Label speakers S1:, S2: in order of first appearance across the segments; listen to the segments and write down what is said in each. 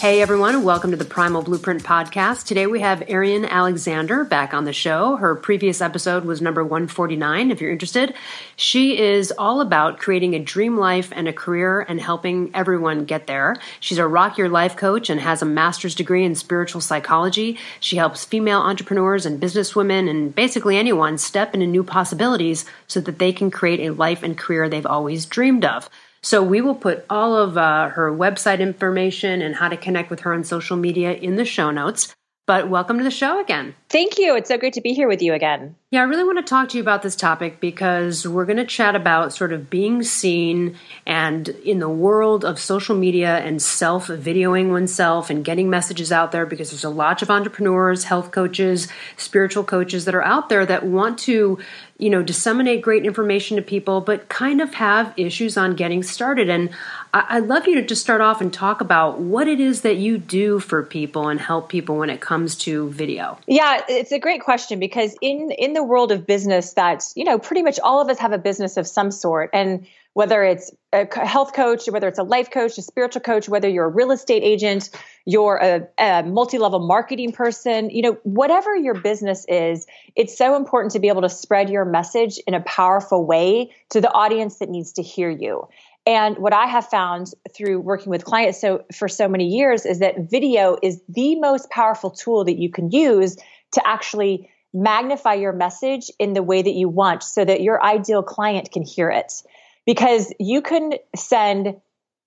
S1: Hey everyone, welcome to the Primal Blueprint podcast. Today we have Arriane Alexander back on the show. Her previous episode was number 149 if you're interested. She is all about creating a dream life and a career and helping everyone get there. She's a rock your life coach and has a master's degree in spiritual psychology. She helps female entrepreneurs and businesswomen and basically anyone step into new possibilities so that they can create a life and career they've always dreamed of. So we will put all of uh, her website information and how to connect with her on social media in the show notes. But welcome to the show again.
S2: Thank you. It's so great to be here with you again.
S1: Yeah, I really want to talk to you about this topic because we're going to chat about sort of being seen and in the world of social media and self videoing oneself and getting messages out there because there's a lot of entrepreneurs, health coaches, spiritual coaches that are out there that want to you know, disseminate great information to people, but kind of have issues on getting started. And I, would love you to just start off and talk about what it is that you do for people and help people when it comes to video.
S2: Yeah, it's a great question because in in the world of business, that's you know, pretty much all of us have a business of some sort, and whether it's a health coach, whether it's a life coach, a spiritual coach, whether you're a real estate agent, you're a, a multi-level marketing person, you know, whatever your business is, it's so important to be able to spread your message in a powerful way to the audience that needs to hear you. And what I have found through working with clients so for so many years is that video is the most powerful tool that you can use to actually magnify your message in the way that you want so that your ideal client can hear it because you can send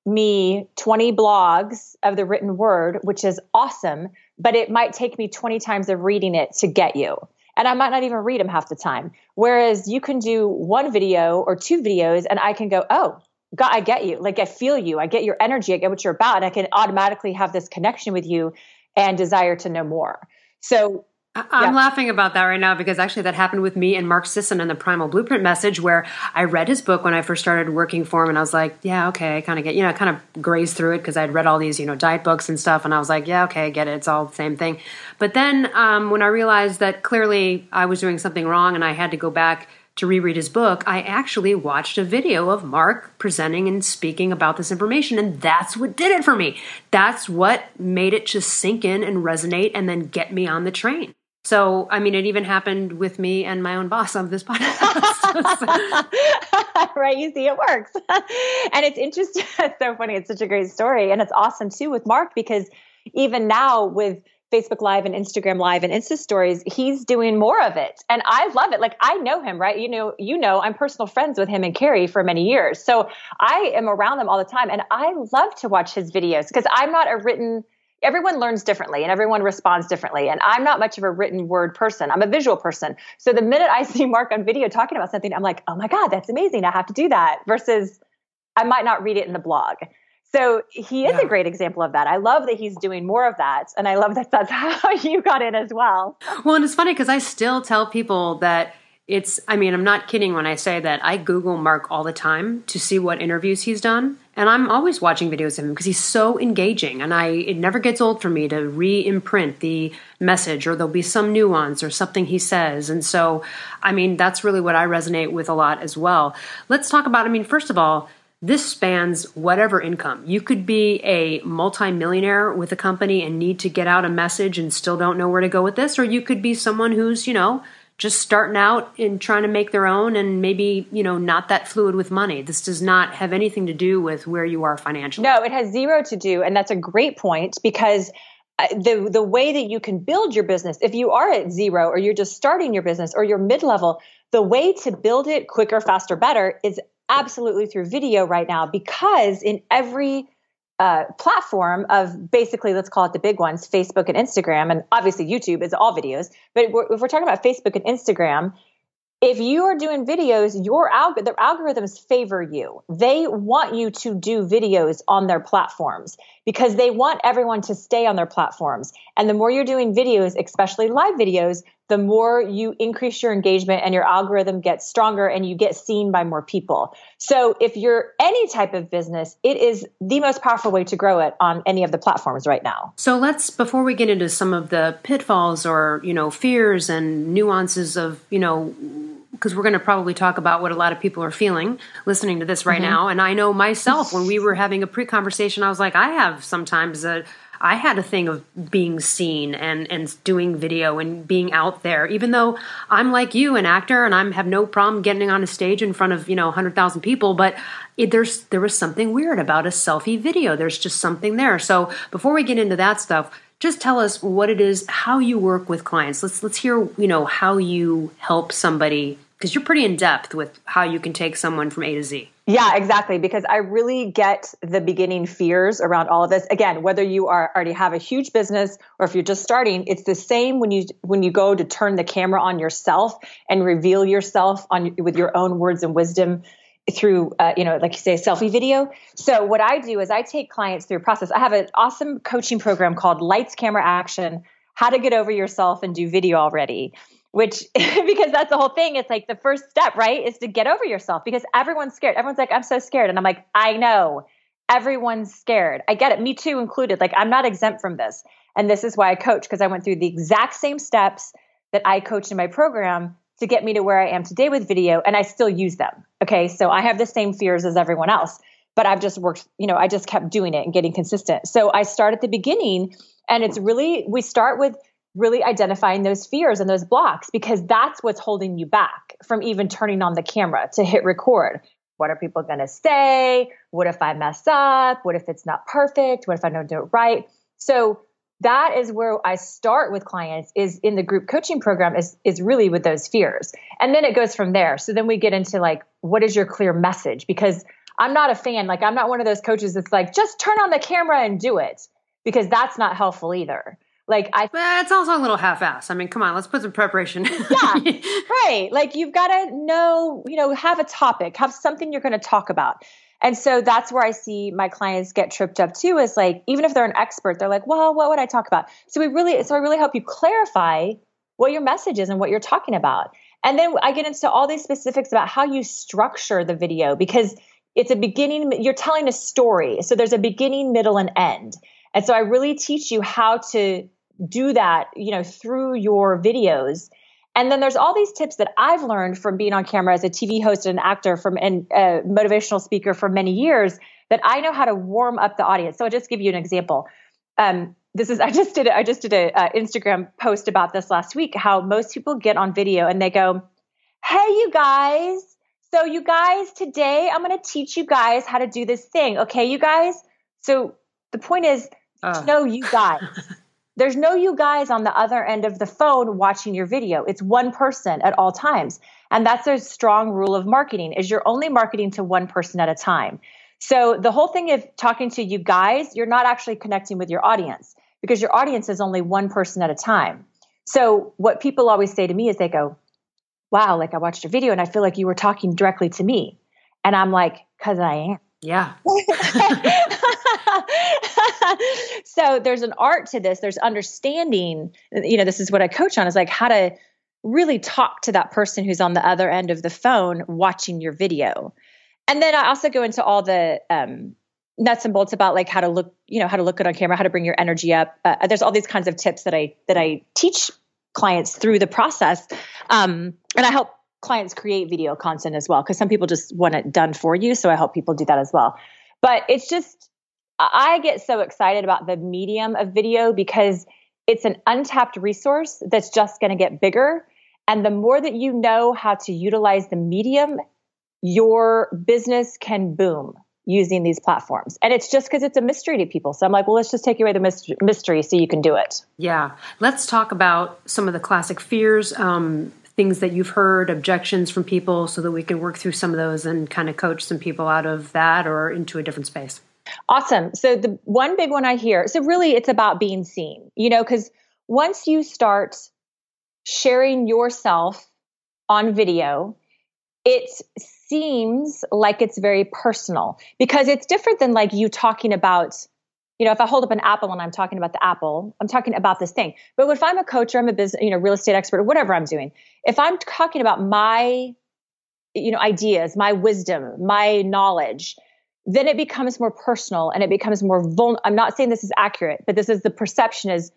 S2: me 20 blogs of the written word, which is awesome, but it might take me 20 times of reading it to get you. And I might not even read them half the time. Whereas you can do one video or two videos and I can go, oh, God, I get you. Like I feel you. I get your energy. I get what you're about. And I can automatically have this connection with you and desire to know more. So
S1: I'm yeah. laughing about that right now because actually that happened with me and Mark Sisson in the Primal Blueprint message where I read his book when I first started working for him and I was like, yeah, okay, I kind of get, you know, kind of grazed through it because I'd read all these, you know, diet books and stuff and I was like, yeah, okay, I get it. It's all the same thing. But then um, when I realized that clearly I was doing something wrong and I had to go back – to reread his book, I actually watched a video of Mark presenting and speaking about this information, and that's what did it for me. That's what made it just sink in and resonate and then get me on the train. So, I mean, it even happened with me and my own boss of this podcast.
S2: right. You see, it works. and it's interesting. It's so funny. It's such a great story. And it's awesome too with Mark because even now with Facebook Live and Instagram Live and Insta Stories, he's doing more of it. And I love it. Like I know him, right? You know, you know, I'm personal friends with him and Carrie for many years. So I am around them all the time. And I love to watch his videos because I'm not a written everyone learns differently and everyone responds differently. And I'm not much of a written word person. I'm a visual person. So the minute I see Mark on video talking about something, I'm like, oh my God, that's amazing. I have to do that versus I might not read it in the blog. So he is yeah. a great example of that. I love that he's doing more of that. And I love that that's how you got in as well.
S1: Well, and it's funny because I still tell people that it's, I mean, I'm not kidding when I say that I Google Mark all the time to see what interviews he's done. And I'm always watching videos of him because he's so engaging. And I, it never gets old for me to re imprint the message or there'll be some nuance or something he says. And so, I mean, that's really what I resonate with a lot as well. Let's talk about, I mean, first of all, this spans whatever income. You could be a multimillionaire with a company and need to get out a message and still don't know where to go with this, or you could be someone who's, you know, just starting out and trying to make their own and maybe, you know, not that fluid with money. This does not have anything to do with where you are financially.
S2: No, it has zero to do. And that's a great point because uh, the the way that you can build your business if you are at zero or you're just starting your business or you're mid-level the way to build it quicker faster better is absolutely through video right now because in every uh, platform of basically let's call it the big ones facebook and instagram. And obviously youtube is all videos. But if we're, if we're talking about facebook and instagram if you are doing videos your alg- their algorithms favor you. They want you to do videos on their platforms because they want everyone to stay on their platforms. And the more you're doing videos, especially live videos, the more you increase your engagement and your algorithm gets stronger and you get seen by more people. So if you're any type of business, it is the most powerful way to grow it on any of the platforms right now.
S1: So let's before we get into some of the pitfalls or, you know, fears and nuances of, you know, because we're going to probably talk about what a lot of people are feeling listening to this right mm-hmm. now. And I know myself, when we were having a pre conversation, I was like, I have sometimes a I had a thing of being seen and and doing video and being out there. Even though I'm like you, an actor, and I'm have no problem getting on a stage in front of you know hundred thousand people, but it, there's there was something weird about a selfie video. There's just something there. So before we get into that stuff, just tell us what it is, how you work with clients. Let's let's hear you know how you help somebody because you're pretty in depth with how you can take someone from A to Z.
S2: Yeah, exactly. Because I really get the beginning fears around all of this. Again, whether you are already have a huge business or if you're just starting, it's the same when you when you go to turn the camera on yourself and reveal yourself on with your own words and wisdom through uh, you know like you say a selfie video. So what i do is i take clients through a process. I have an awesome coaching program called lights camera action how to get over yourself and do video already which because that's the whole thing. It's like the first step right is to get over yourself because everyone's scared. Everyone's like i'm so scared. And i'm like i know. Everyone's scared. I get it. Me too included. Like i'm not exempt from this. And this is why i coach because i went through the exact same steps that i coach in my program to get me to where i am today with video and i still use them okay so i have the same fears as everyone else but i've just worked you know i just kept doing it and getting consistent so i start at the beginning and it's really we start with really identifying those fears and those blocks because that's what's holding you back from even turning on the camera to hit record. What are people going to say? What if I mess up? What if it's not perfect? What if I don't do it right? So that is where I start with clients is in the group coaching program is is really with those fears. And then it goes from there. So then we get into like what is your clear message because I'm not a fan like I'm not one of those coaches that's like just turn on the camera and do it because that's not helpful either. Like I,
S1: well, it's also a little half-ass. I mean, come on, let's put some preparation.
S2: yeah, right. Like you've got to know, you know, have a topic, have something you're going to talk about. And so that's where I see my clients get tripped up too. Is like even if they're an expert, they're like, well, what would I talk about? So we really, so I really help you clarify what your message is and what you're talking about. And then I get into all these specifics about how you structure the video because it's a beginning. You're telling a story, so there's a beginning, middle, and end. And so I really teach you how to do that, you know, through your videos. And then there's all these tips that I've learned from being on camera as a TV host and an actor from and a motivational speaker for many years that I know how to warm up the audience. So I'll just give you an example. Um, this is I just did I just did a, a Instagram post about this last week. How most people get on video and they go, "Hey, you guys." So you guys, today I'm going to teach you guys how to do this thing. Okay, you guys. So the point is, uh. no, you guys. There's no you guys on the other end of the phone watching your video. It's one person at all times. And that's a strong rule of marketing is you're only marketing to one person at a time. So the whole thing of talking to you guys, you're not actually connecting with your audience because your audience is only one person at a time. So what people always say to me is they go, "Wow, like I watched your video and I feel like you were talking directly to me." And I'm like, "Cuz I am."
S1: Yeah.
S2: so there's an art to this. There's understanding. You know, this is what I coach on is like how to really talk to that person who's on the other end of the phone watching your video. And then I also go into all the um, nuts and bolts about like how to look, you know, how to look good on camera, how to bring your energy up. Uh, there's all these kinds of tips that I that I teach clients through the process, um, and I help clients create video content as well because some people just want it done for you. So I help people do that as well. But it's just I get so excited about the medium of video because it's an untapped resource that's just going to get bigger. And the more that you know how to utilize the medium, your business can boom using these platforms. And it's just because it's a mystery to people. So I'm like, well, let's just take away the mystery so you can do it.
S1: Yeah. Let's talk about some of the classic fears, um, things that you've heard, objections from people, so that we can work through some of those and kind of coach some people out of that or into a different space.
S2: Awesome. So the one big one I hear, so really it's about being seen, you know, because once you start sharing yourself on video, it seems like it's very personal because it's different than like you talking about you know, if I hold up an apple and I'm talking about the apple, I'm talking about this thing. But if I'm a coach or I'm a business, you know, real estate expert or whatever I'm doing, if I'm talking about my, you know, ideas, my wisdom, my knowledge, then it becomes more personal and it becomes more vulnerable. I'm not saying this is accurate, but this is the perception is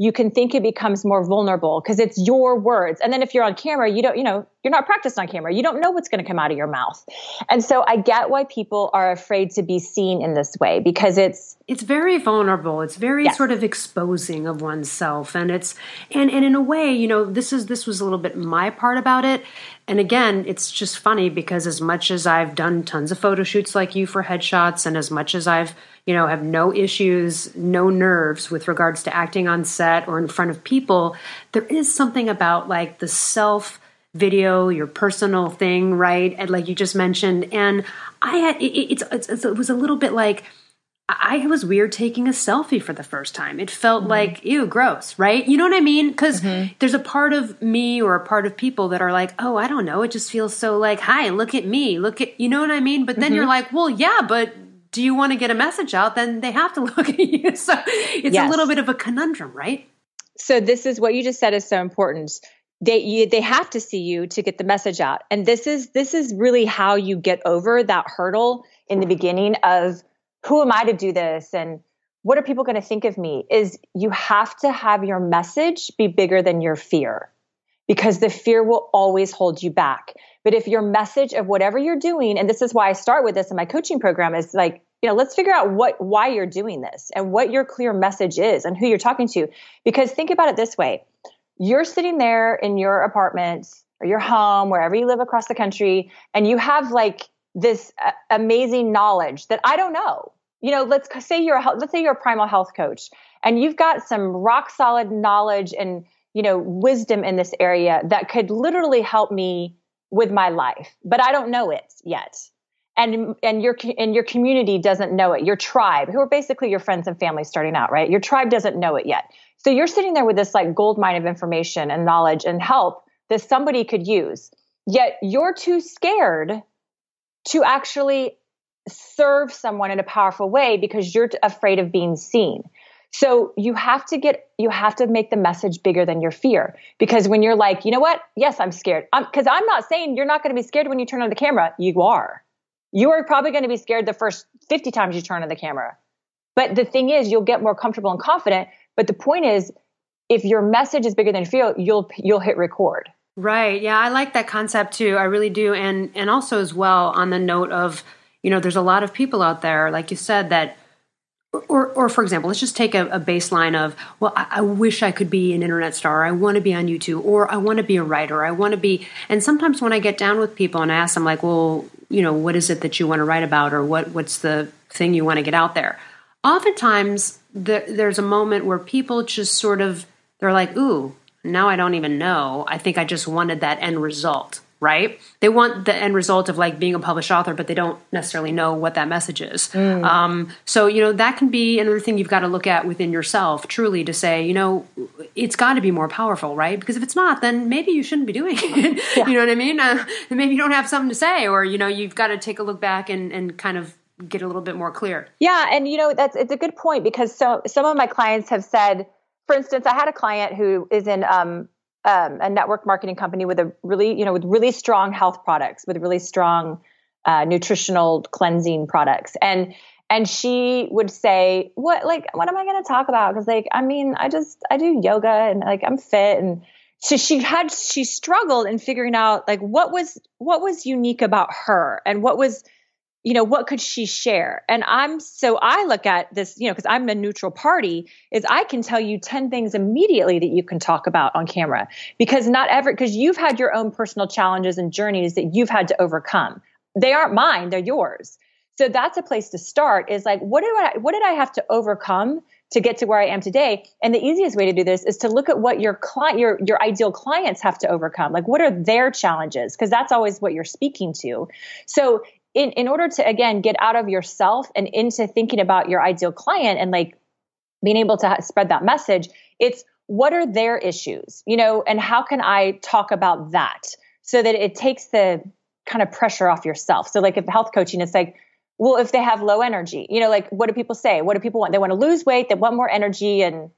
S2: you can think it becomes more vulnerable because it's your words. And then if you're on camera, you don't, you know, you're not practiced on camera. You don't know what's going to come out of your mouth. And so I get why people are afraid to be seen in this way because it's
S1: it's very vulnerable. It's very yes. sort of exposing of oneself and it's and and in a way, you know, this is this was a little bit my part about it. And again, it's just funny because as much as I've done tons of photo shoots like you for headshots and as much as I've you know, have no issues, no nerves with regards to acting on set or in front of people, there is something about like the self video, your personal thing, right? And like you just mentioned, and I had it, it's, it's, it was a little bit like I was weird taking a selfie for the first time. It felt mm-hmm. like ew, gross, right? You know what I mean? Because mm-hmm. there's a part of me or a part of people that are like, oh, I don't know, it just feels so like, hi, look at me, look at, you know what I mean? But then mm-hmm. you're like, well, yeah, but do you want to get a message out? Then they have to look at you. So it's yes. a little bit of a conundrum, right?
S2: So this is what you just said is so important. They you, they have to see you to get the message out, and this is this is really how you get over that hurdle in the beginning of who am I to do this and what are people going to think of me? Is you have to have your message be bigger than your fear because the fear will always hold you back. But if your message of whatever you're doing, and this is why I start with this in my coaching program, is like, you know, let's figure out what why you're doing this and what your clear message is and who you're talking to. Because think about it this way. You're sitting there in your apartment or your home, wherever you live across the country, and you have like this uh, amazing knowledge that I don't know. You know, let's say you're a, let's say you're a primal health coach and you've got some rock solid knowledge and you know wisdom in this area that could literally help me with my life, but I don't know it yet. And, and your and your community doesn't know it. Your tribe, who are basically your friends and family starting out, right? Your tribe doesn't know it yet. So you're sitting there with this like gold mine of information and knowledge and help that somebody could use. Yet you're too scared to actually serve someone in a powerful way because you're afraid of being seen. So you have to get, you have to make the message bigger than your fear. Because when you're like, you know what? Yes, I'm scared. Because I'm, I'm not saying you're not going to be scared when you turn on the camera. You are. You are probably going to be scared the first 50 times you turn on the camera. But the thing is, you'll get more comfortable and confident. But the point is, if your message is bigger than fear, you'll you'll hit record.
S1: Right. Yeah, I like that concept too. I really do. And and also as well on the note of, you know, there's a lot of people out there, like you said, that or, or for example, let's just take a, a baseline of, well, I, I, wish I could be an internet star. I want to be on YouTube, or I want to be a writer. I want to be. And sometimes when I get down with people and I ask them, like, well, you know, what is it that you want to write about, or what what's the thing you want to get out there? Oftentimes, the, there's a moment where people just sort of they're like, ooh, now I don't even know. I think I just wanted that end result right? They want the end result of like being a published author, but they don't necessarily know what that message is. Mm. Um, so, you know, that can be another thing you've got to look at within yourself truly to say, you know, it's got to be more powerful, right? Because if it's not, then maybe you shouldn't be doing it. Yeah. you know what I mean? Uh, maybe you don't have something to say, or, you know, you've got to take a look back and, and kind of get a little bit more clear.
S2: Yeah. And, you know, that's, it's a good point because so some of my clients have said, for instance, I had a client who is in, um, um, a network marketing company with a really, you know, with really strong health products, with really strong uh, nutritional cleansing products, and and she would say, "What, like, what am I going to talk about?" Because, like, I mean, I just I do yoga and like I'm fit, and so she had she struggled in figuring out like what was what was unique about her and what was you know what could she share and i'm so i look at this you know because i'm a neutral party is i can tell you 10 things immediately that you can talk about on camera because not ever because you've had your own personal challenges and journeys that you've had to overcome they aren't mine they're yours so that's a place to start is like what did i what did i have to overcome to get to where I am today. And the easiest way to do this is to look at what your client, your, your ideal clients have to overcome. Like, what are their challenges? Because that's always what you're speaking to. So in, in order to again get out of yourself and into thinking about your ideal client and like being able to spread that message it's what are their issues you know and how can i talk about that so that it takes the kind of pressure off yourself so like if health coaching it's like well, if they have low energy, you know, like what do people say? What do people want? They want to lose weight, they want more energy, and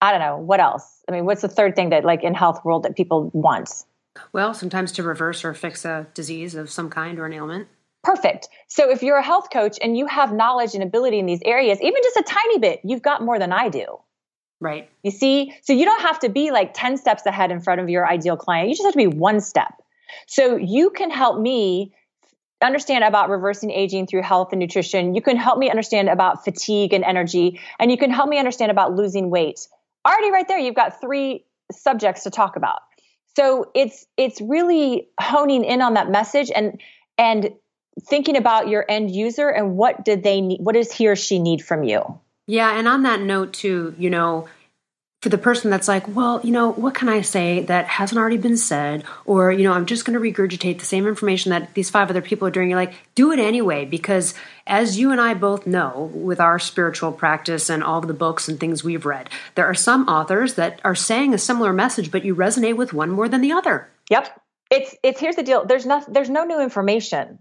S2: I don't know what else. I mean, what's the third thing that, like in health world, that people want?
S1: Well, sometimes to reverse or fix a disease of some kind or an ailment.
S2: Perfect. So if you're a health coach and you have knowledge and ability in these areas, even just a tiny bit, you've got more than I do.
S1: Right.
S2: You see? So you don't have to be like 10 steps ahead in front of your ideal client. You just have to be one step. So you can help me understand about reversing aging through health and nutrition. You can help me understand about fatigue and energy, and you can help me understand about losing weight. Already right there, you've got three subjects to talk about. So it's it's really honing in on that message and and thinking about your end user and what did they need what does he or she need from you.
S1: Yeah, and on that note too, you know, for the person that's like, well, you know, what can I say that hasn't already been said? Or, you know, I'm just going to regurgitate the same information that these five other people are doing. You're like, do it anyway, because as you and I both know with our spiritual practice and all of the books and things we've read, there are some authors that are saying a similar message, but you resonate with one more than the other.
S2: Yep. It's, it's, here's the deal. There's no, there's no new information.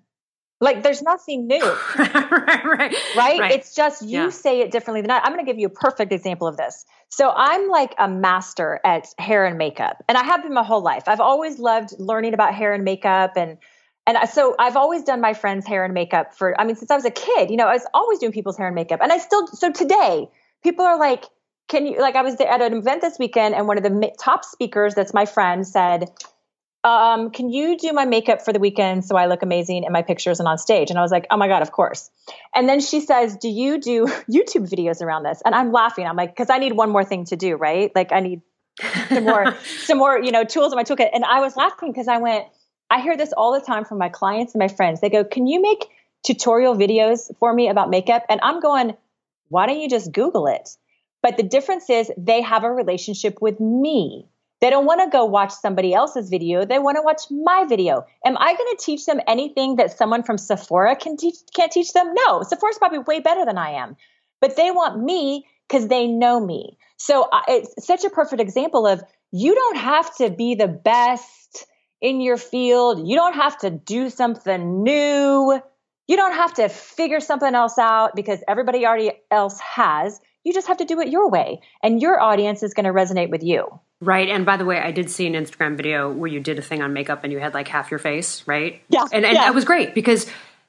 S2: Like there's nothing new.
S1: right, right,
S2: right,
S1: right,
S2: It's just you yeah. say it differently than I. I'm going to give you a perfect example of this. So I'm like a master at hair and makeup, and I have been my whole life. I've always loved learning about hair and makeup, and and so I've always done my friends' hair and makeup for. I mean, since I was a kid, you know, I was always doing people's hair and makeup, and I still. So today, people are like, "Can you?" Like I was at an event this weekend, and one of the top speakers, that's my friend, said um, can you do my makeup for the weekend so I look amazing in my pictures and on stage? And I was like, oh my God, of course. And then she says, do you do YouTube videos around this? And I'm laughing. I'm like, because I need one more thing to do, right? Like I need some more, some more, you know, tools in my toolkit. And I was laughing because I went, I hear this all the time from my clients and my friends. They go, can you make tutorial videos for me about makeup? And I'm going, why don't you just Google it? But the difference is they have a relationship with me. They don't want to go watch somebody else's video. They want to watch my video. Am I going to teach them anything that someone from Sephora can teach, can't teach them? No, Sephora's probably way better than I am. But they want me because they know me. So uh, it's such a perfect example of you don't have to be the best in your field. You don't have to do something new. You don't have to figure something else out because everybody already else has. You just have to do it your way, and your audience is going to resonate with you.
S1: Right. And by the way, I did see an Instagram video where you did a thing on makeup and you had like half your face, right?
S2: Yeah.
S1: And, and
S2: yeah.
S1: that was great because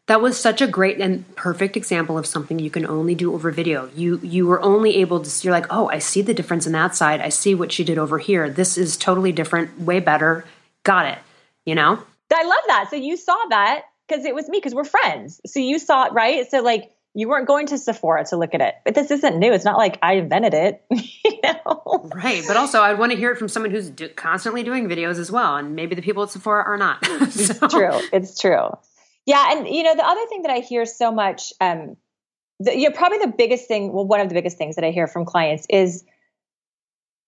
S1: that was such a great and perfect example of something you can only do over video. You you were only able to see, you're like, oh, I see the difference in that side. I see what she did over here. This is totally different, way better. Got it. You know?
S2: I love that. So you saw that because it was me because we're friends. So you saw it, right? So like you weren't going to Sephora to look at it. But this isn't new. It's not like I invented it. you know?
S1: Right. But also, I'd want to hear it from someone who's do- constantly doing videos as well. And maybe the people at Sephora are not.
S2: so. It's true. It's true. Yeah. And, you know, the other thing that I hear so much, um, the, you know, probably the biggest thing, well, one of the biggest things that I hear from clients is,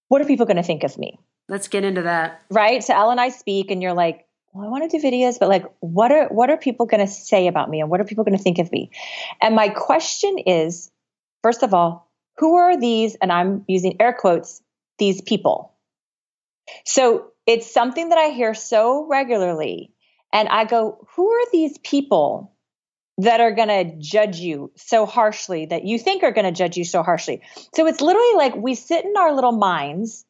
S2: what are people going to think of me?
S1: Let's get into that.
S2: Right. So Elle and I speak, and you're like, well, I want to do videos, but like, what are what are people going to say about me, and what are people going to think of me? And my question is, first of all, who are these? And I'm using air quotes these people. So it's something that I hear so regularly, and I go, who are these people that are going to judge you so harshly that you think are going to judge you so harshly? So it's literally like we sit in our little minds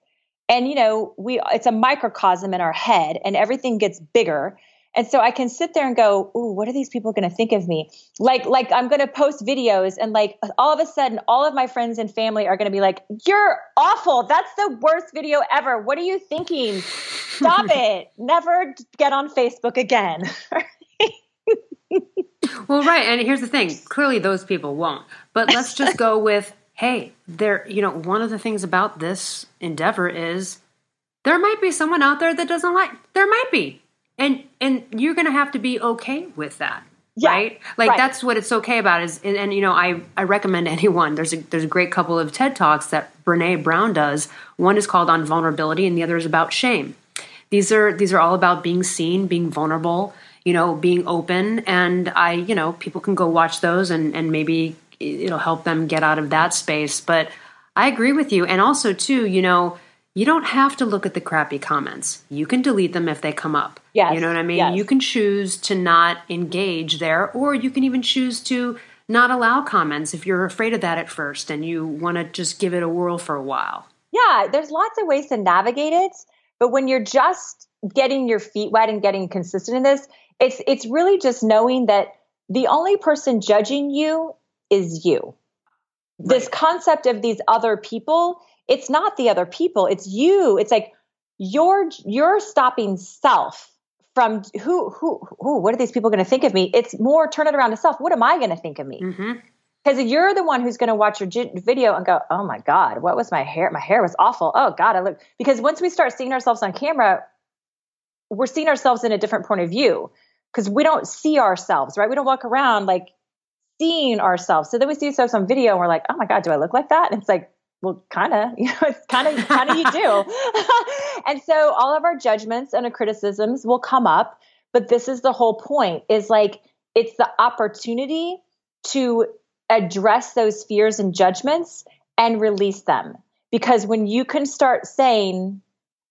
S2: and you know we it's a microcosm in our head and everything gets bigger. And so i can sit there and go ooh what are these people going to think of me? Like like i'm going to post videos and like all of a sudden all of my friends and family are going to be like you're awful. That's the worst video ever. What are you thinking? Stop it. Never get on facebook again.
S1: Well right and here's the thing. Clearly those people won't. But let's just go with hey, there, you know, one of the things about this endeavor is there might be someone out there that doesn't like, there might be. And, and you're going to have to be okay with that. Yeah, right? Like right. that's what it's okay about is, and, and, you know, I, I recommend anyone, there's a, there's a great couple of TED Talks that Brene Brown does. One is called on vulnerability and the other is about shame. These are, these are all about being seen, being vulnerable, you know, being open. And I, you know, people can go watch those and, and maybe it'll help them get out of that space. But I agree with you. And also, too, you know, you don't have to look at the crappy comments. You can delete them if they come up.
S2: Yes.
S1: You know what I mean?
S2: Yes.
S1: You can choose to not engage there, or you can even choose to not allow comments if you're afraid of that at first and you want to just give it a whirl for a while.
S2: Yeah, there's lots of ways to navigate it, but when you're just getting your feet wet and getting consistent in this, it's it's really just knowing that the only person judging you is you. Right. This concept of these other people, it's not the other people, it's you. It's like you're you're stopping self from who who who what are these people going to think of me? It's more turn it around to self. What am I going to think of me?
S1: Mm-hmm
S2: because you're the one who's going to watch your video and go, "Oh my god, what was my hair? My hair was awful. Oh god, I look." Because once we start seeing ourselves on camera, we're seeing ourselves in a different point of view because we don't see ourselves, right? We don't walk around like seeing ourselves. So then we see ourselves on video and we're like, "Oh my god, do I look like that?" And it's like, well, kind of, you know, it's kind of, kind of you do. and so all of our judgments and our criticisms will come up, but this is the whole point: is like it's the opportunity to address those fears and judgments and release them. Because when you can start saying,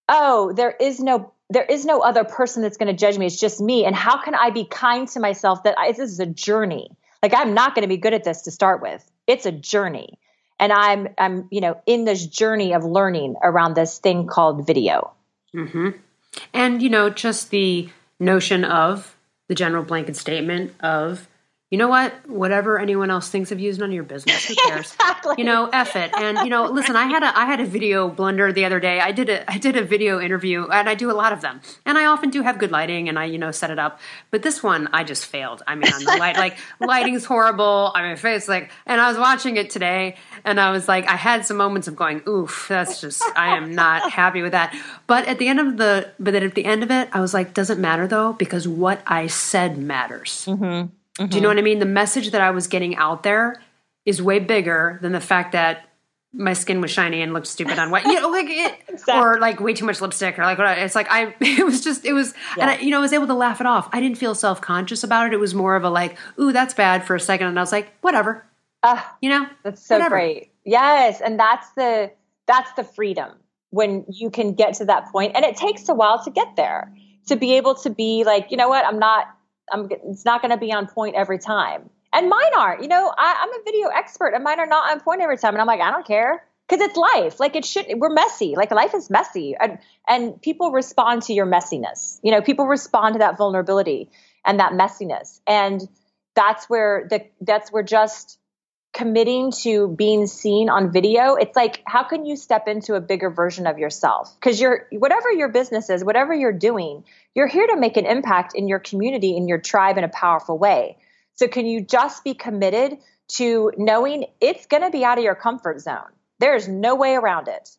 S2: "Oh, there is no there is no other person that's going to judge me. It's just me. And how can I be kind to myself that I, this is a journey? Like I'm not going to be good at this to start with. It's a journey. And I'm I'm, you know, in this journey of learning around this thing called video.
S1: hmm And you know, just the notion of the general blanket statement of you know what? Whatever anyone else thinks of you is none of your business. Who cares?
S2: exactly.
S1: You know, F it. And you know, listen, I had a I had a video blunder the other day. I did a I did a video interview and I do a lot of them. And I often do have good lighting and I, you know, set it up. But this one I just failed. I mean on the light like lighting's horrible. I mean face like and I was watching it today and I was like I had some moments of going, oof, that's just I am not happy with that. But at the end of the but then at the end of it, I was like, doesn't matter though, because what I said matters.
S2: Mm-hmm.
S1: Mm-hmm. Do you know what I mean? The message that I was getting out there is way bigger than the fact that my skin was shiny and looked stupid on white, you know, like it, exactly. or like way too much lipstick, or like it's like I, it was just, it was, yeah. and I, you know, I was able to laugh it off. I didn't feel self conscious about it. It was more of a like, ooh, that's bad for a second, and I was like, whatever, uh, you know,
S2: that's so
S1: whatever.
S2: great. Yes, and that's the that's the freedom when you can get to that point, and it takes a while to get there to be able to be like, you know what, I'm not I'm, it's not going to be on point every time. And mine aren't. You know, I, I'm a video expert, and mine are not on point every time. And I'm like, I don't care because it's life. Like it should. We're messy. Like life is messy, and and people respond to your messiness. You know, people respond to that vulnerability and that messiness, and that's where the that's where just committing to being seen on video it's like how can you step into a bigger version of yourself? Because you're whatever your business is whatever you're doing you're here to make an impact in your community in your tribe in a powerful way. So can you just be committed to knowing it's going to be out of your comfort zone? There's no way around it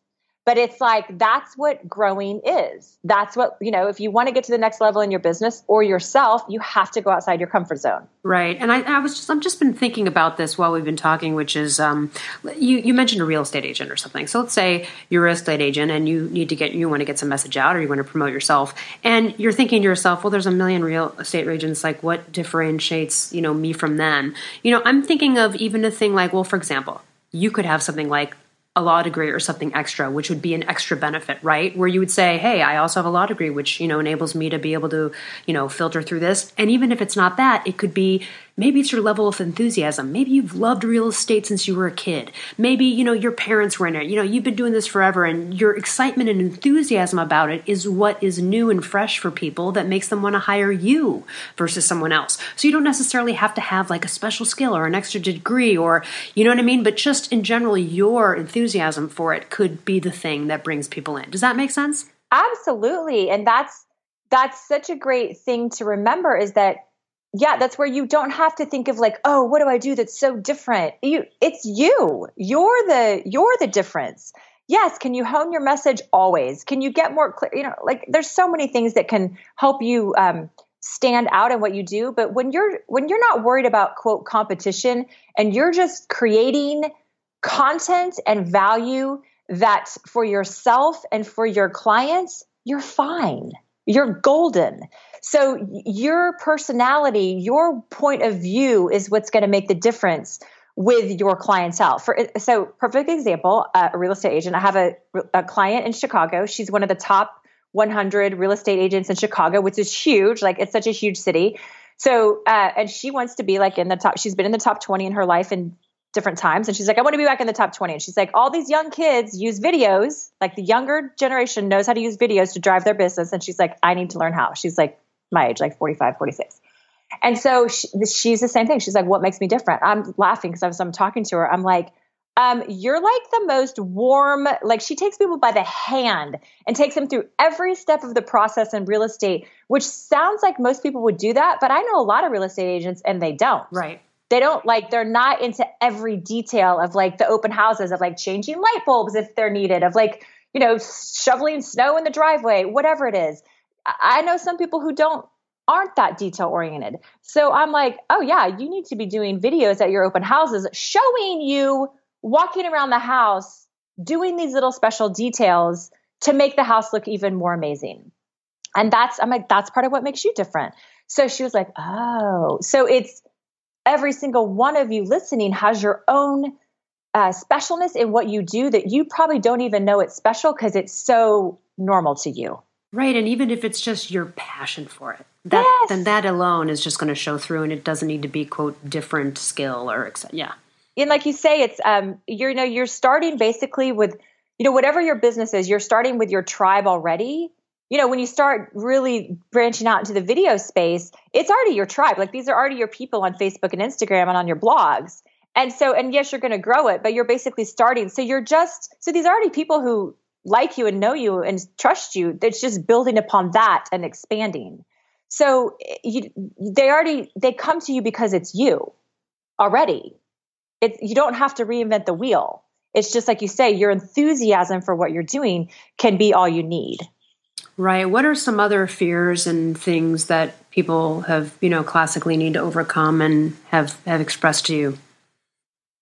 S2: but it's like that's what growing is. That's what you know if you want to get to the next level in your business or yourself you have to go outside your comfort zone.
S1: Right and i, I was just i've just been thinking about this while we've been talking which is um, you, you mentioned a real estate agent or something. So let's say you're a real estate agent and you need to get you want to get some message out or you want to promote yourself and you're thinking to yourself well there's a million real estate agents like what differentiates you know me from them? You know i'm thinking of even a thing like well for example you could have something like a law degree or something extra, which would be an extra benefit, right? Where you would say, "Hey, I also have a law degree, which you know enables me to be able to, you know, filter through this." And even if it's not that, it could be Maybe it's your level of enthusiasm. Maybe you've loved real estate since you were a kid. Maybe, you know, your parents were in it. You know, you've been doing this forever and your excitement and enthusiasm about it is what is new and fresh for people that makes them want to hire you versus someone else. So you don't necessarily have to have like a special skill or an extra degree or, you know what I mean? But just in general, your enthusiasm for it could be the thing that brings people in. Does that make sense?
S2: Absolutely. And that's that's such a great thing to remember is that yeah that's where you don't have to think of like oh what do i do that's so different? You it's you. You're the you're the difference. Yes can you hone your message? Always. Can you get more clear you know like there's so many things that can help you um, stand out in what you do but when you're when you're not worried about quote competition and you're just creating content and value that for yourself and for your clients you're fine you're golden so your personality, your point of view is what's going to make the difference with your clientele. For so, perfect example, uh, a real estate agent. I have a, a client in Chicago. She's one of the top 100 real estate agents in Chicago, which is huge. Like it's such a huge city. So, uh, and she wants to be like in the top. She's been in the top 20 in her life in different times, and she's like, I want to be back in the top 20. And she's like, all these young kids use videos. Like the younger generation knows how to use videos to drive their business, and she's like, I need to learn how. She's like my age, like 45, 46. And so she, she's the same thing. She's like, what makes me different? I'm laughing because I'm talking to her, I'm like, um, you're like the most warm, like she takes people by the hand and takes them through every step of the process in real estate, which sounds like most people would do that. But I know a lot of real estate agents and they don't.
S1: Right.
S2: They don't like, they're not into every detail of like the open houses, of like changing light bulbs if they're needed, of like, you know, shoveling snow in the driveway, whatever it is. I know some people who don't aren't that detail oriented. So I'm like, oh yeah, you need to be doing videos at your open houses showing you walking around the house, doing these little special details to make the house look even more amazing. And that's, I'm like, that's part of what makes you different. So she was like, oh, so it's every single one of you listening has your own uh, specialness in what you do that you probably don't even know it's special because it's so normal to you.
S1: Right. And even if it's just your passion for it, that, yes. then that alone is just going to show through and it doesn't need to be, quote, different skill or, yeah
S2: and like you say, it's um, you're you know you're starting basically with you know whatever your business is, you're starting with your tribe already. You know, when you start really branching out into the video space, it's already your tribe. Like these are already your people on Facebook and Instagram and on your blogs. And so, and yes, you're going to grow it, but you're basically starting. So you're just, so these are already people who like you and know you and trust you. It's just building upon that and expanding. So eh, you, they already, they come to you because it's you already it, you don't have to reinvent the wheel. It's just like you say, your enthusiasm for what you're doing can be all you need.
S1: Right. What are some other fears and things that people have, you know, classically need to overcome and have have expressed to you?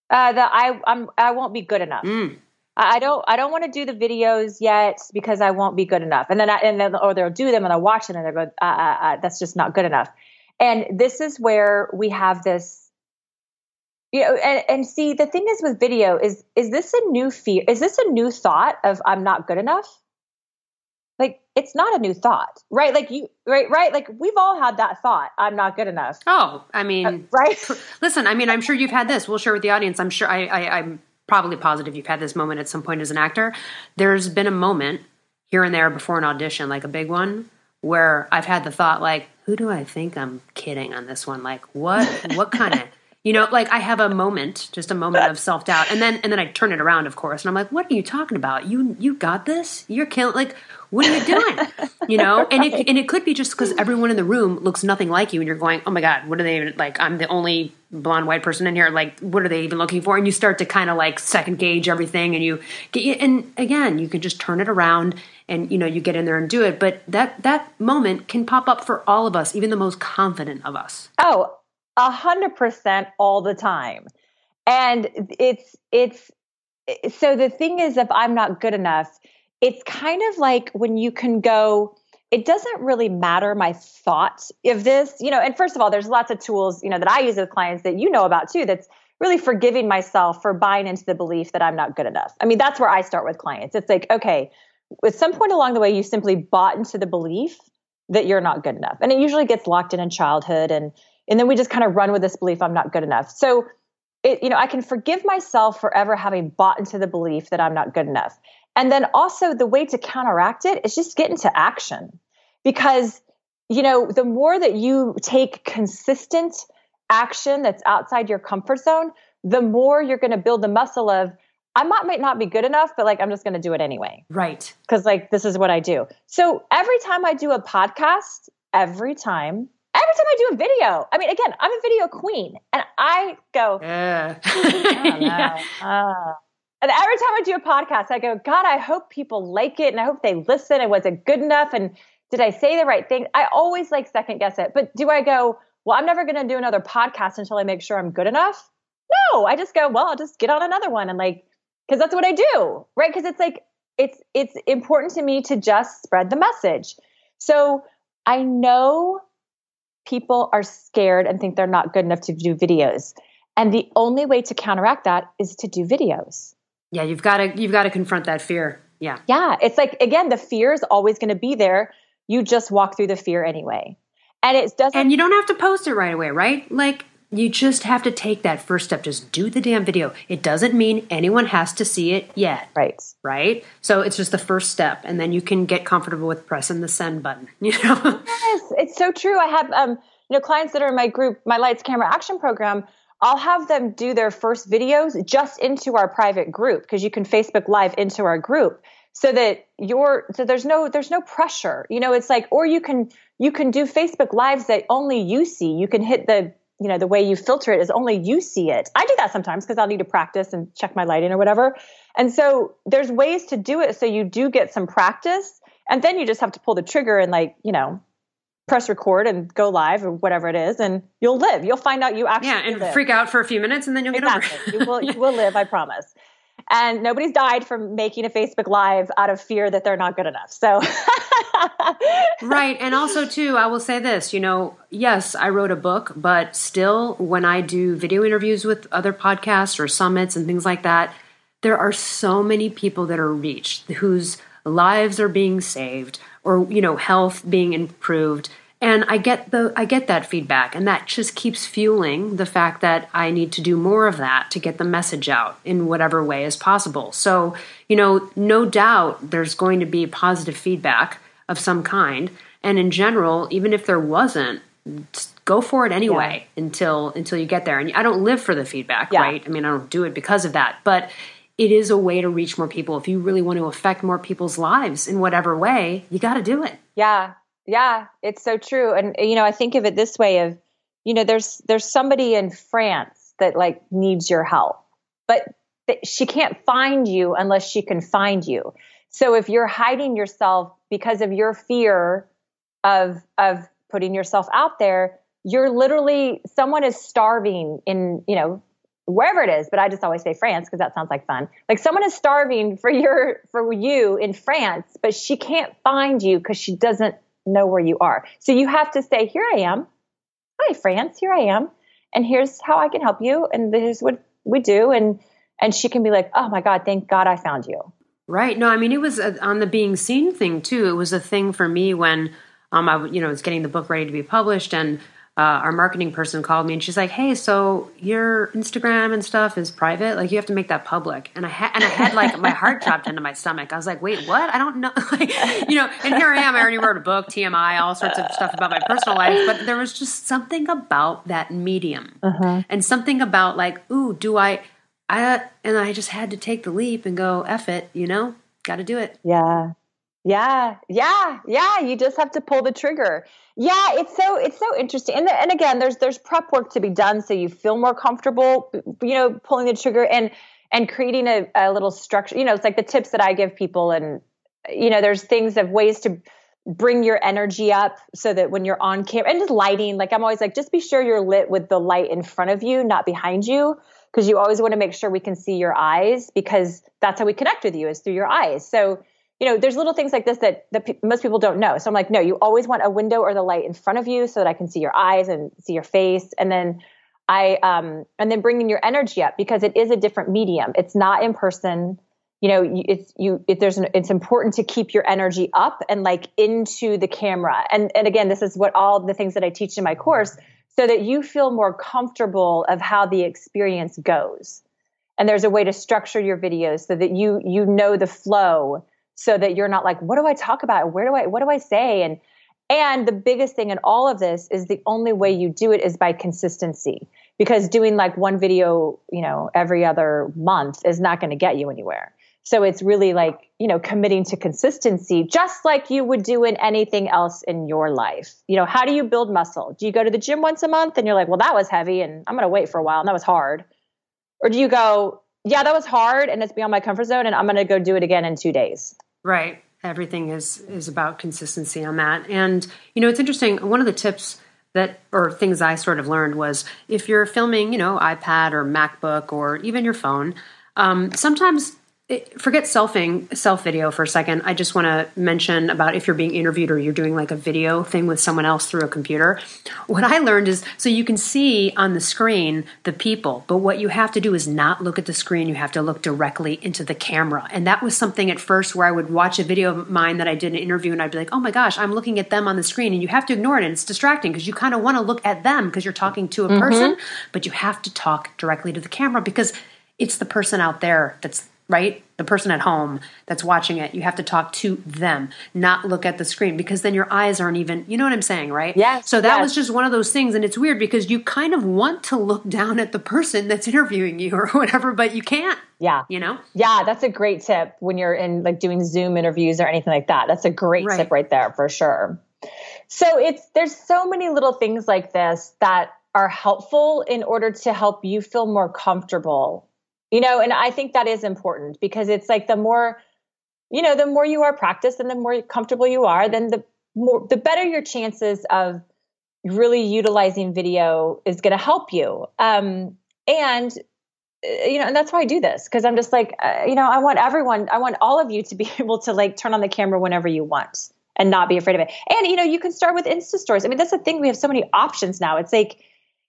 S2: Uh, that I I'm I won't be good enough. Mm. I don't I don't want to do the videos yet because I won't be good enough. And then I, and then or they'll do them and I'll watch it and they go uh, uh, uh, that's just not good enough. And this is where we have this you know and, and see the thing is with video is is this a new fear is this a new thought of i'm not good enough like it's not a new thought right? Like you right right? Like we've all had that thought i'm not good enough.
S1: Oh i mean uh,
S2: right?
S1: listen i mean i'm sure you've had this. We'll share with the audience. I'm sure I, I i'm probably positive you've had this moment at some point as an actor. There's been a moment here and there before an audition like a big one where i've had the thought like who do i think i'm kidding on this one? Like what what kind of you know, like I have a moment, just a moment of self doubt, and then and then I turn it around, of course, and I'm like, "What are you talking about? You you got this? You're killing! Like, what are you doing? you know?" And it and it could be just because everyone in the room looks nothing like you, and you're going, "Oh my god, what are they even like? I'm the only blonde white person in here. Like, what are they even looking for?" And you start to kind of like second gauge everything, and you get and again, you can just turn it around and you know you get in there and do it but that that moment can pop up for all of us even the most confident of us
S2: oh a hundred percent all the time. And it's, it's, so the thing is, if I'm not good enough, it's kind of like when you can go, it doesn't really matter my thoughts of this, you know, and first of all, there's lots of tools, you know, that I use with clients that you know about too, that's really forgiving myself for buying into the belief that I'm not good enough. I mean, that's where I start with clients. It's like, okay, at some point along the way, you simply bought into the belief that you're not good enough. And it usually gets locked in in childhood and and then we just kind of run with this belief I'm not good enough. So it, you know, I can forgive myself for ever having bought into the belief that I'm not good enough. And then also the way to counteract it is just get into action. Because, you know, the more that you take consistent action that's outside your comfort zone, the more you're going to build the muscle of, I might, might not be good enough, but like I'm just going to do it anyway.
S1: Right.
S2: Because like this is what I do. So every time I do a podcast, every time every time I do a video, I mean, again, I'm a video queen, and I go, yeah. yeah. Uh. And every time I do a podcast, I go, God, I hope people like it, and I hope they listen. And was it good enough? And did I say the right thing? I always like second guess it, but do I go? Well, I'm never going to do another podcast until I make sure I'm good enough. No, I just go, well, I'll just get on another one and like, because that's what I do, right? Because it's like it's it's important to me to just spread the message. So I know people are scared and think they're not good enough to do videos. And the only way to counteract that is to do videos.
S1: Yeah, you've got to you've got to confront that fear. Yeah.
S2: Yeah, it's like again, the fear is always going to be there. You just walk through the fear anyway. And it doesn't
S1: And you don't have to post it right away, right? Like you just have to take that first step. Just do the damn video. It doesn't mean anyone has to see it yet.
S2: Right.
S1: Right? So it's just the first step and then you can get comfortable with pressing the send button, you know.
S2: Yes, it's so true. I have um you know clients that are in my group, my lights camera action program I'll have them do their first videos just into our private group because you can Facebook live into our group so that you're so there's no there's no pressure. You know, it's like or you can you can do Facebook lives that only you see. You can hit the you know the way you filter it is only you see it. I do that sometimes because I'll need to practice and check my lighting or whatever. And so there's ways to do it so you do get some practice and then you just have to pull the trigger and like, you know, press record and go live or whatever it is and you'll live you'll find out you actually
S1: yeah and
S2: live.
S1: freak out for a few minutes and then you'll
S2: exactly.
S1: get over it
S2: you will you will live i promise and nobody's died from making a facebook live out of fear that they're not good enough so
S1: right and also too i will say this you know yes i wrote a book but still when i do video interviews with other podcasts or summits and things like that there are so many people that are reached whose lives are being saved or you know health being improved and i get the i get that feedback and that just keeps fueling the fact that i need to do more of that to get the message out in whatever way is possible. So you know no doubt there's going to be positive feedback of some kind and in general even if there wasn't go for it anyway yeah. until until you get there and i don't live for the feedback yeah. right i mean i don't do it because of that but it is a way to reach more people. If you really want to affect more people's lives in whatever way, you got to do it.
S2: Yeah. Yeah, it's so true. And you know, I think of it this way of, you know, there's there's somebody in France that like needs your help. But she can't find you unless she can find you. So if you're hiding yourself because of your fear of of putting yourself out there, you're literally someone is starving in, you know, wherever it is, but I just always say France because that sounds like fun. Like someone is starving for your for you in France, but she can't find you because she doesn't know where you are. So you have to say, "Here I am. Hi France, here I am. And here's how I can help you and this is what we do." And and she can be like, "Oh my god, thank God I found you."
S1: Right. No, I mean it was a, on the being seen thing too. It was a thing for me when um I you know was getting the book ready to be published and uh, our marketing person called me and she's like, "Hey, so your Instagram and stuff is private. Like, you have to make that public." And I had and I had like my heart dropped into my stomach. I was like, "Wait, what? I don't know." like, you know. And here I am. I already wrote a book, TMI, all sorts of stuff about my personal life. But there was just something about that medium, uh-huh. and something about like, "Ooh, do I?" I and I just had to take the leap and go, "F it," you know. Got to do it.
S2: Yeah. Yeah, yeah, yeah. You just have to pull the trigger. Yeah, it's so it's so interesting. And the, and again, there's there's prep work to be done so you feel more comfortable, you know, pulling the trigger and and creating a, a little structure. You know, it's like the tips that I give people, and you know, there's things of ways to bring your energy up so that when you're on camera and just lighting. Like I'm always like, just be sure you're lit with the light in front of you, not behind you, because you always want to make sure we can see your eyes because that's how we connect with you is through your eyes. So you know, there's little things like this that, that most people don't know. So I'm like, no, you always want a window or the light in front of you so that I can see your eyes and see your face. And then I, um, and then bringing your energy up because it is a different medium. It's not in person. You know, it's you. It, there's an, it's important to keep your energy up and like into the camera. And and again, this is what all the things that I teach in my course, so that you feel more comfortable of how the experience goes. And there's a way to structure your videos so that you you know the flow so that you're not like what do i talk about? Where do i what do i say? And and the biggest thing in all of this is the only way you do it is by consistency. Because doing like one video you know every other month is not going to get you anywhere so it's really like you know committing to consistency just like you would do in anything else in your life you know how do you build muscle do you go to the gym once a month and you're like well that was heavy and i'm going to wait for a while and that was hard or do you go yeah, that was hard and it's beyond my comfort zone and I'm going to go do it again in 2 days.
S1: Right. Everything is is about consistency on that. And you know, it's interesting, one of the tips that or things I sort of learned was if you're filming, you know, iPad or MacBook or even your phone, um, sometimes forget selfing self video for a second. I just want to mention about if you're being interviewed or you're doing like a video thing with someone else through a computer. What i learned is so you can see on the screen the people but what you have to do is not look at the screen. You have to look directly into the camera. And that was something at first where i would watch a video of mine that i did an interview and i'd be like oh my gosh i'm looking at them on the screen. And you have to ignore it and it's distracting because you kind of want to look at them because you're talking to a mm-hmm. person but you have to talk directly to the camera because it's the person out there that's right? The person at home that's watching it, you have to talk to them, not look at the screen because then your eyes aren't even, you know what I'm saying, right?
S2: Yeah.
S1: So that
S2: yes.
S1: was just one of those things. And it's weird because you kind of want to look down at the person that's interviewing you or whatever, but you can't.
S2: Yeah.
S1: You know?
S2: Yeah, that's a great tip when you're in like doing Zoom interviews or anything like that. That's a great right. tip right there for sure. So it's, there's so many little things like this that are helpful in order to help you feel more comfortable you know and i think that is important because it's like the more you know the more you are practiced and the more comfortable you are then the more the better your chances of really utilizing video is going to help you. Um, and uh, you know and that's why i do this because i'm just like uh, you know i want everyone i want all of you to be able to like turn on the camera whenever you want and not be afraid of it. And you know you can start with insta stories. I mean that's the thing we have so many options now. It's like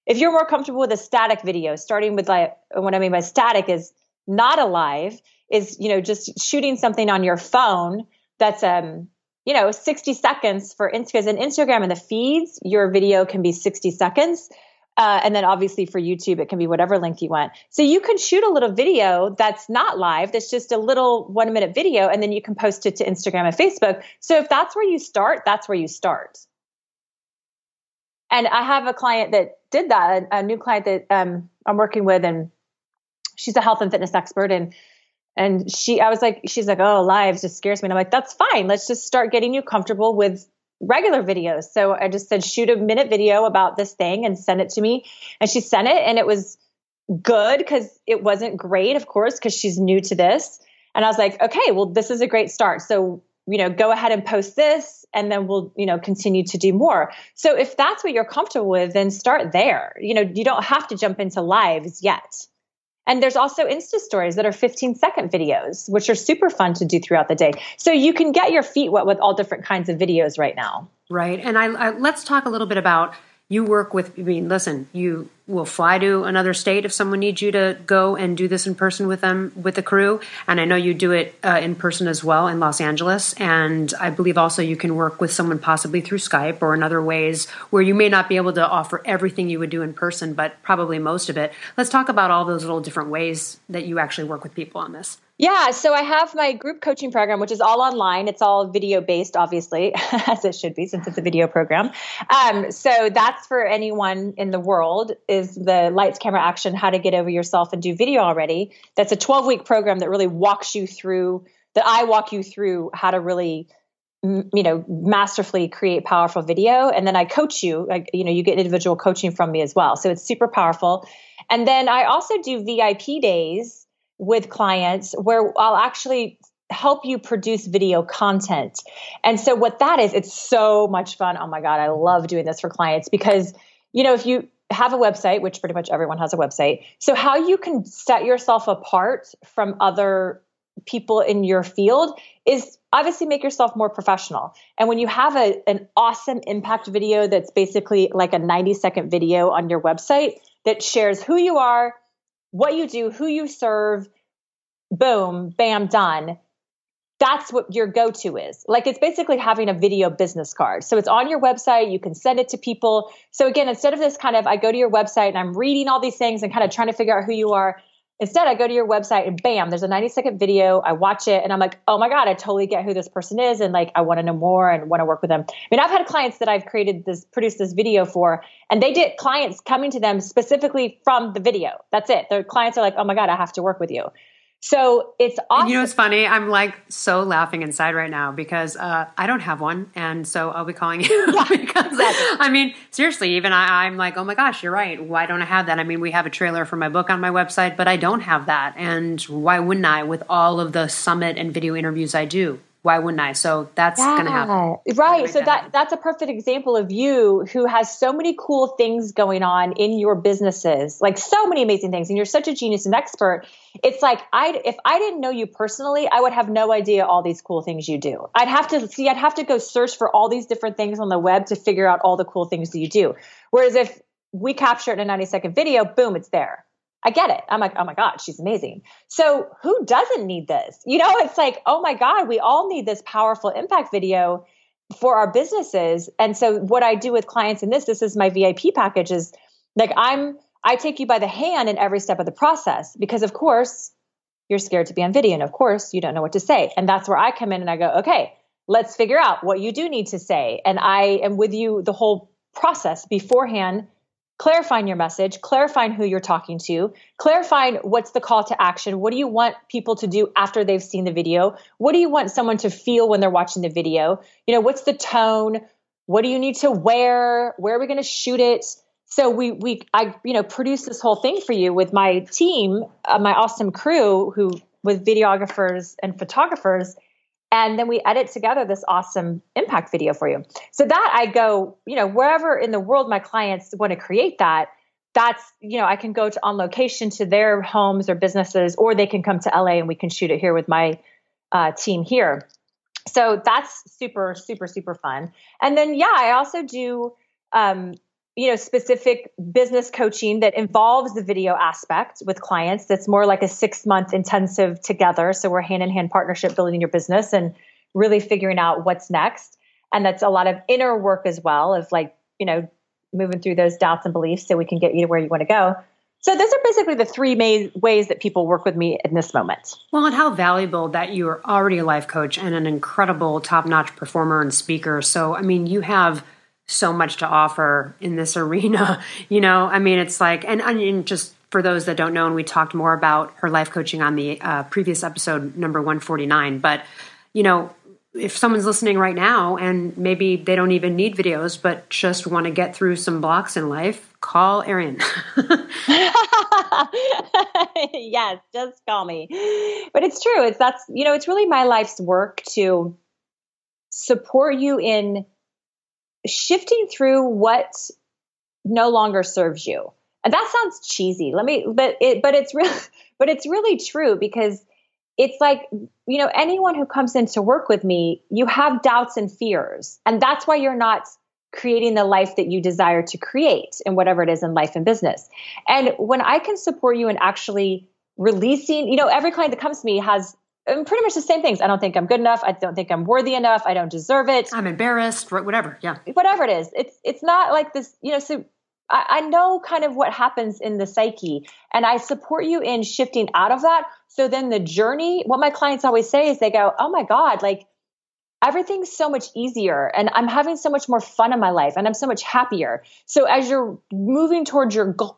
S2: if you're more comfortable with a static video, starting with like what I mean by static is not alive, is you know just shooting something on your phone that's um you know 60 seconds for Instagram and Instagram and the feeds, your video can be 60 seconds. Uh, and then obviously for YouTube, it can be whatever length you want. So you can shoot a little video that's not live, that's just a little one minute video, and then you can post it to Instagram and Facebook. So if that's where you start, that's where you start. And I have a client that did that, a, a new client that um, I'm working with, and she's a health and fitness expert. And and she, I was like, she's like, oh, lives just scares me. And I'm like, that's fine. Let's just start getting you comfortable with regular videos. So I just said, shoot a minute video about this thing and send it to me. And she sent it, and it was good because it wasn't great, of course, because she's new to this. And I was like, okay, well, this is a great start. So you know, go ahead and post this and then we'll, you know, continue to do more. So if that's what you're comfortable with, then start there. You know, you don't have to jump into lives yet. And there's also Insta stories that are 15 second videos, which are super fun to do throughout the day. So you can get your feet wet with all different kinds of videos right now.
S1: Right. And I, I let's talk a little bit about you work with, I mean, listen, you will fly to another state if someone needs you to go and do this in person with them, with the crew. And I know you do it uh, in person as well in Los Angeles. And I believe also you can work with someone possibly through Skype or in other ways where you may not be able to offer everything you would do in person, but probably most of it. Let's talk about all those little different ways that you actually work with people on this.
S2: Yeah, so I have my group coaching program, which is all online. It's all video based, obviously, as it should be, since it's a video program. Um, so that's for anyone in the world. Is the lights, camera, action, how to get over yourself and do video already? That's a 12 week program that really walks you through. That I walk you through how to really, you know, masterfully create powerful video, and then I coach you. You know, you get individual coaching from me as well. So it's super powerful. And then I also do VIP days with clients where I'll actually help you produce video content. And so what that is, it's so much fun. Oh my God, I love doing this for clients because, you know, if you have a website, which pretty much everyone has a website, so how you can set yourself apart from other people in your field is obviously make yourself more professional. And when you have a, an awesome impact video that's basically like a 90 second video on your website that shares who you are, what you do, who you serve, boom, bam, done. That's what your go to is. Like it's basically having a video business card. So it's on your website. You can send it to people. So again, instead of this kind of, I go to your website and I'm reading all these things and kind of trying to figure out who you are, Instead, I go to your website and bam, there's a 90 second video. I watch it and I'm like, oh my God, I totally get who this person is. And like, I want to know more and want to work with them. I mean, I've had clients that I've created this, produced this video for, and they did clients coming to them specifically from the video. That's it. Their clients are like, oh my God, I have to work with you. So it's awesome.
S1: You know, it's funny. I'm like so laughing inside right now because uh, I don't have one, and so I'll be calling you yeah, because exactly. I mean, seriously, even I, I'm like, oh my gosh, you're right. Why don't I have that? I mean, we have a trailer for my book on my website, but I don't have that, and why wouldn't I? With all of the summit and video interviews I do, why wouldn't I? So that's yeah. going to happen.
S2: Right. So that, that that's a perfect example of you who has so many cool things going on in your businesses, like so many amazing things, and you're such a genius and expert. It's like I if I didn't know you personally, I would have no idea all these cool things you do. I'd have to see. I'd have to go search for all these different things on the web to figure out all the cool things that you do. Whereas if we capture it in a 90 second video, boom, it's there. I get it. I'm like, oh my God, she's amazing. So who doesn't need this? You know, it's like, oh my God, we all need this powerful impact video for our businesses. And so what I do with clients in this, this is my VIP package is like I'm I take you by the hand in every step of the process because of course you're scared to be on video and of course you don't know what to say. And that's where I come in and I go, okay, let's figure out what you do need to say. And I am with you the whole process beforehand clarifying your message, clarifying who you're talking to, clarifying what's the call to action. What do you want people to do after they've seen the video? What do you want someone to feel when they're watching the video? You know, what's the tone? What do you need to wear? Where are we going to shoot it? So we we I you know produce this whole thing for you with my team, uh, my awesome crew who with videographers and photographers and then we edit together this awesome impact video for you. So that I go, you know, wherever in the world my clients want to create that, that's, you know, I can go to on location to their homes or businesses, or they can come to LA and we can shoot it here with my uh, team here. So that's super, super, super fun. And then, yeah, I also do um, you know specific business coaching that involves the video aspect with clients that's more like a six month intensive together so we're hand in hand partnership building your business and really figuring out what's next and that's a lot of inner work as well of like you know moving through those doubts and beliefs so we can get you to where you want to go so those are basically the three main ways that people work with me in this moment.
S1: Well, and how valuable that you are already a life coach and an incredible top-notch performer and speaker. So I mean, you have so much to offer in this arena. You know, I mean, it's like, and, and just for those that don't know, and we talked more about her life coaching on the uh, previous episode, number 149. But, you know, if someone's listening right now and maybe they don't even need videos, but just want to get through some blocks in life, call Erin.
S2: yes, just call me. But it's true. It's that's, you know, it's really my life's work to support you in shifting through what no longer serves you. And that sounds cheesy. Let me but it but it's real but it's really true because it's like you know anyone who comes in to work with me you have doubts and fears and that's why you're not creating the life that you desire to create in whatever it is in life and business and when i can support you in actually releasing you know every client that comes to me has um, pretty much the same things. I don't think I'm good enough. I don't think I'm worthy enough. I don't deserve it.
S1: I'm embarrassed. Whatever. Yeah.
S2: Whatever it is. It's it's not like this. You know. So I, I know kind of what happens in the psyche, and I support you in shifting out of that. So then the journey. What my clients always say is they go, "Oh my god, like." Everything's so much easier, and I'm having so much more fun in my life, and I'm so much happier. So, as you're moving towards your go-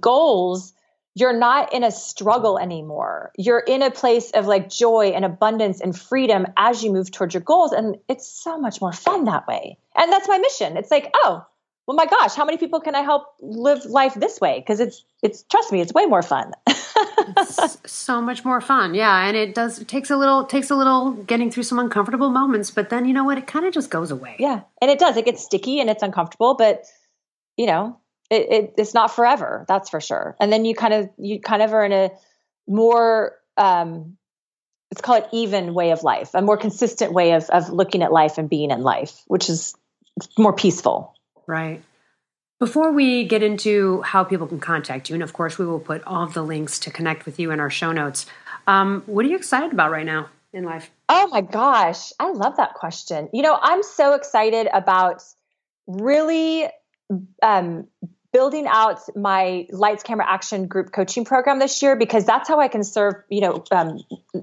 S2: goals, you're not in a struggle anymore. You're in a place of like joy and abundance and freedom as you move towards your goals. And it's so much more fun that way. And that's my mission. It's like, oh, well, my gosh, how many people can I help live life this way? Because it's, it's, trust me, it's way more fun.
S1: so much more fun. Yeah. And it does, it takes a little, takes a little getting through some uncomfortable moments, but then you know what? It kind of just goes away.
S2: Yeah. And it does. It gets sticky and it's uncomfortable, but you know, it, it, it's not forever that's for sure. And then you kind of you kind of are in a more um let's call it even way of life a more consistent way of of looking at life and being in life which is more peaceful.
S1: Right. Before we get into how people can contact you and of course we will put all the links to connect with you in our show notes um, what are you excited about right now in life?
S2: Oh my gosh i love that question. You know i'm so excited about really um, building out my lights camera action group coaching program this year because that's how i can serve you know um,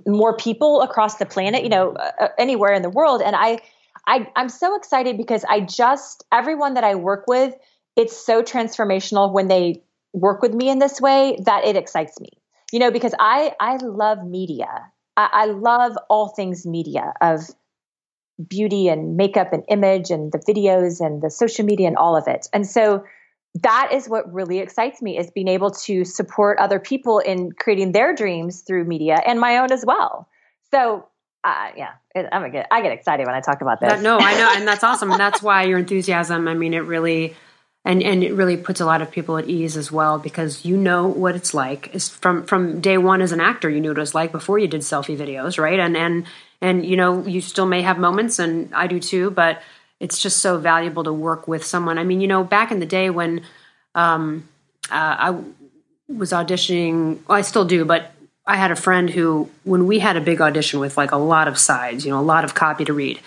S2: more people across the planet you know uh, uh, anywhere in the world. And I, I i'm so excited because i just everyone that i work with it's so transformational when they work with me in this way that it excites me. You know because i i love media. I, I love all things media of beauty and makeup and image and the videos and the social media and all of it. And so that is what really excites me is being able to support other people in creating their dreams through media and my own as well. So uh, yeah, it, I'm a get, I get excited when I talk about this.
S1: That, no, I know, and that's awesome. And that's why your enthusiasm. I mean, it really, and and it really puts a lot of people at ease as well because you know what it's like. It's from from day one as an actor, you knew what it was like before you did selfie videos, right? And and and you know, you still may have moments, and I do too, but it's just so valuable to work with someone. I mean, you know, back in the day when um, uh, I was auditioning, well, I still do, but I had a friend who, when we had a big audition with like a lot of sides, you know, a lot of copy to read,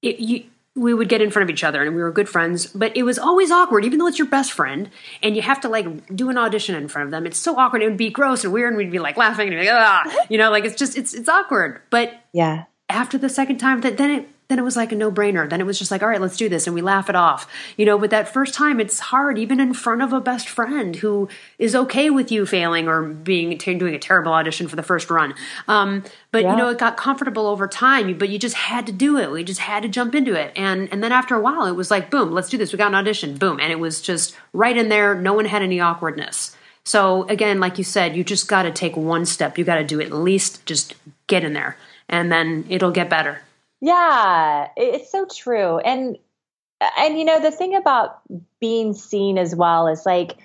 S1: it, you, we would get in front of each other and we were good friends, but it was always awkward, even though it's your best friend and you have to like do an audition in front of them. It's so awkward. It would be gross and weird and we'd be like laughing and be like, ah, you know, like it's just, it's, it's awkward. But
S2: yeah,
S1: after the second time that then it then it was like a no brainer. Then it was just like, all right, let's do this. And we laugh it off. You know, but that first time, it's hard, even in front of a best friend who is okay with you failing or being doing a terrible audition for the first run. Um, but yeah. you know, it got comfortable over time. But you just had to do it. We just had to jump into it. And and then after a while, it was like, boom, let's do this. We got an audition, boom, and it was just right in there. No one had any awkwardness. So again, like you said, you just got to take one step. You got to do at least just get in there, and then it'll get better.
S2: Yeah, it's so true. And and you know, the thing about being seen as well is like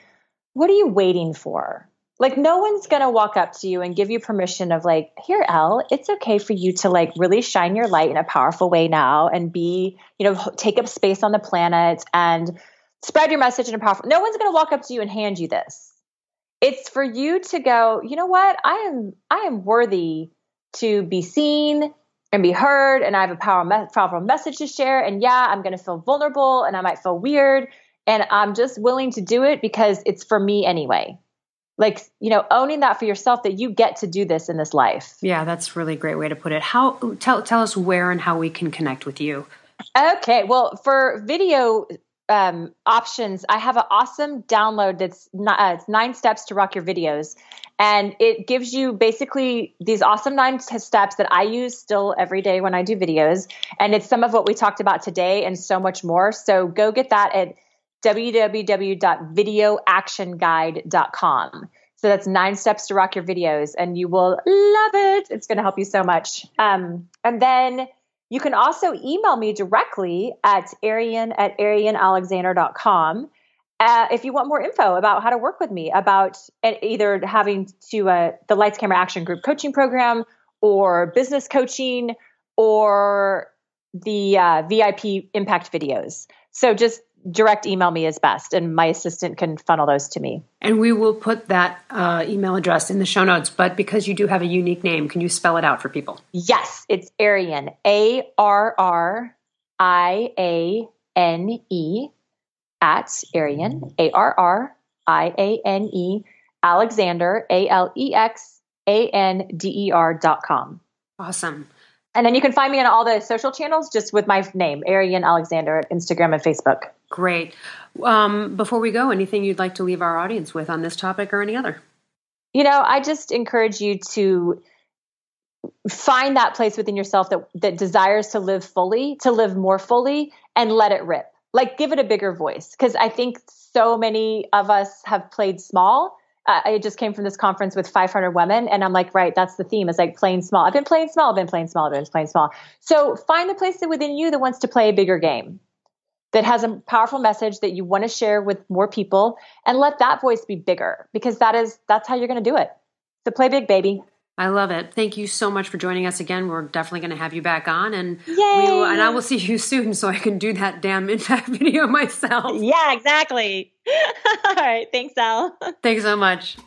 S2: what are you waiting for? Like no one's going to walk up to you and give you permission of like, "Here, Elle, it's okay for you to like really shine your light in a powerful way now and be, you know, take up space on the planet and spread your message in a powerful." No one's going to walk up to you and hand you this. It's for you to go, "You know what? I am I am worthy to be seen and be heard and I have a powerful message to share and yeah, I'm going to feel vulnerable and I might feel weird and I'm just willing to do it because it's for me anyway. Like, you know, owning that for yourself that you get to do this in this life.
S1: Yeah, that's really a great way to put it. How tell tell us where and how we can connect with you.
S2: Okay, well, for video um, options, I have an awesome download that's not, uh, it's nine steps to rock your videos, and it gives you basically these awesome nine t- steps that I use still every day when I do videos. And it's some of what we talked about today and so much more. So go get that at www.videoactionguide.com. So that's nine steps to rock your videos, and you will love it. It's going to help you so much. Um, and then you can also email me directly at arriane at arrianealexander.com uh, if you want more info about how to work with me, about either having to uh, the Lights Camera Action Group coaching program or business coaching or the uh, VIP impact videos. So just direct email me is best, and my assistant can funnel those to me.
S1: And we will put that uh, email address in the show notes. But because you do have a unique name, can you spell it out for people?
S2: Yes, it's Arriane, A R R I A N E at Arriane, A R R I A N E, Alexander, A L E X A N D E R dot com.
S1: Awesome.
S2: And then you can find me on all the social channels just with my name, Arriane Alexander, at Instagram and Facebook.
S1: Great. Um, before we go, anything you'd like to leave our audience with on this topic or any other?
S2: You know, I just encourage you to find that place within yourself that that desires to live fully, to live more fully, and let it rip like give it a bigger voice because I think so many of us have played small. Uh, I just came from this conference with 500 women, and I'm like, right, that's the theme. It's like playing small. I've been playing small. I've been playing small. I've been playing small. So find the place within you that wants to play a bigger game, that has a powerful message that you want to share with more people, and let that voice be bigger because that is that's how you're going to do it. So play big, baby.
S1: I love it. Thank you so much for joining us again. We're definitely going to have you back on, and
S2: Yay!
S1: Will, and I will see you soon, so I can do that damn impact video myself.
S2: Yeah, exactly. All right, thanks, Elle.
S1: Thanks so much.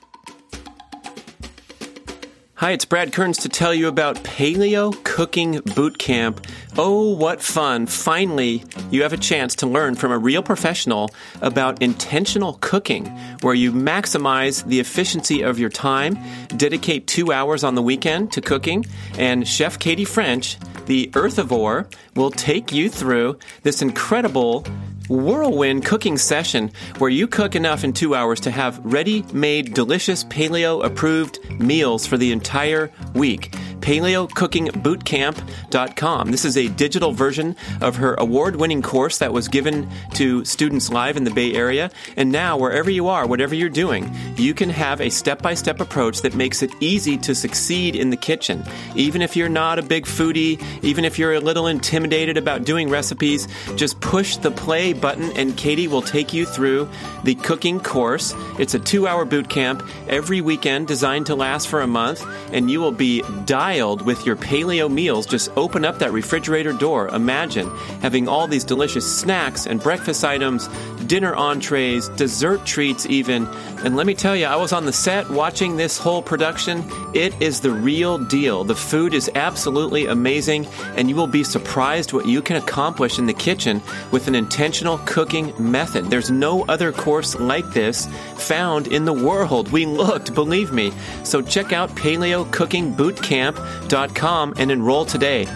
S3: Hi, it's Brad Kearns to tell you about Paleo Cooking Boot Camp. Oh, what fun! Finally, you have a chance to learn from a real professional about intentional cooking, where you maximize the efficiency of your time, dedicate two hours on the weekend to cooking, and Chef Katie French, the Earthivore, will take you through this incredible whirlwind cooking session where you cook enough in two hours to have ready made, delicious paleo approved meals for the entire week. paleocookingbootcamp.com. This is a digital version of her award winning course that was given to students live in the Bay Area. And now, wherever you are, whatever you're doing, you can have a step by step approach that makes it easy to succeed in the kitchen. Even if you're not a big foodie, even if you're a little intimidated about doing recipes, just push the play button and Katie will take you through the cooking course. It's a two hour boot camp every weekend designed to last for a month, and you will be dialed with your paleo meals. Just open up that refrigerator door. Imagine having all these delicious snacks and breakfast items, dinner entrees, dessert treats, even. And let me tell you, I was on the set watching this whole production. It is the real deal. The food is absolutely amazing, and you will be surprised what you can accomplish in the kitchen with an intentional cooking method. There's no other course like this found in the world. We looked, believe me. So check out paleocookingbootcamp.com and enroll today.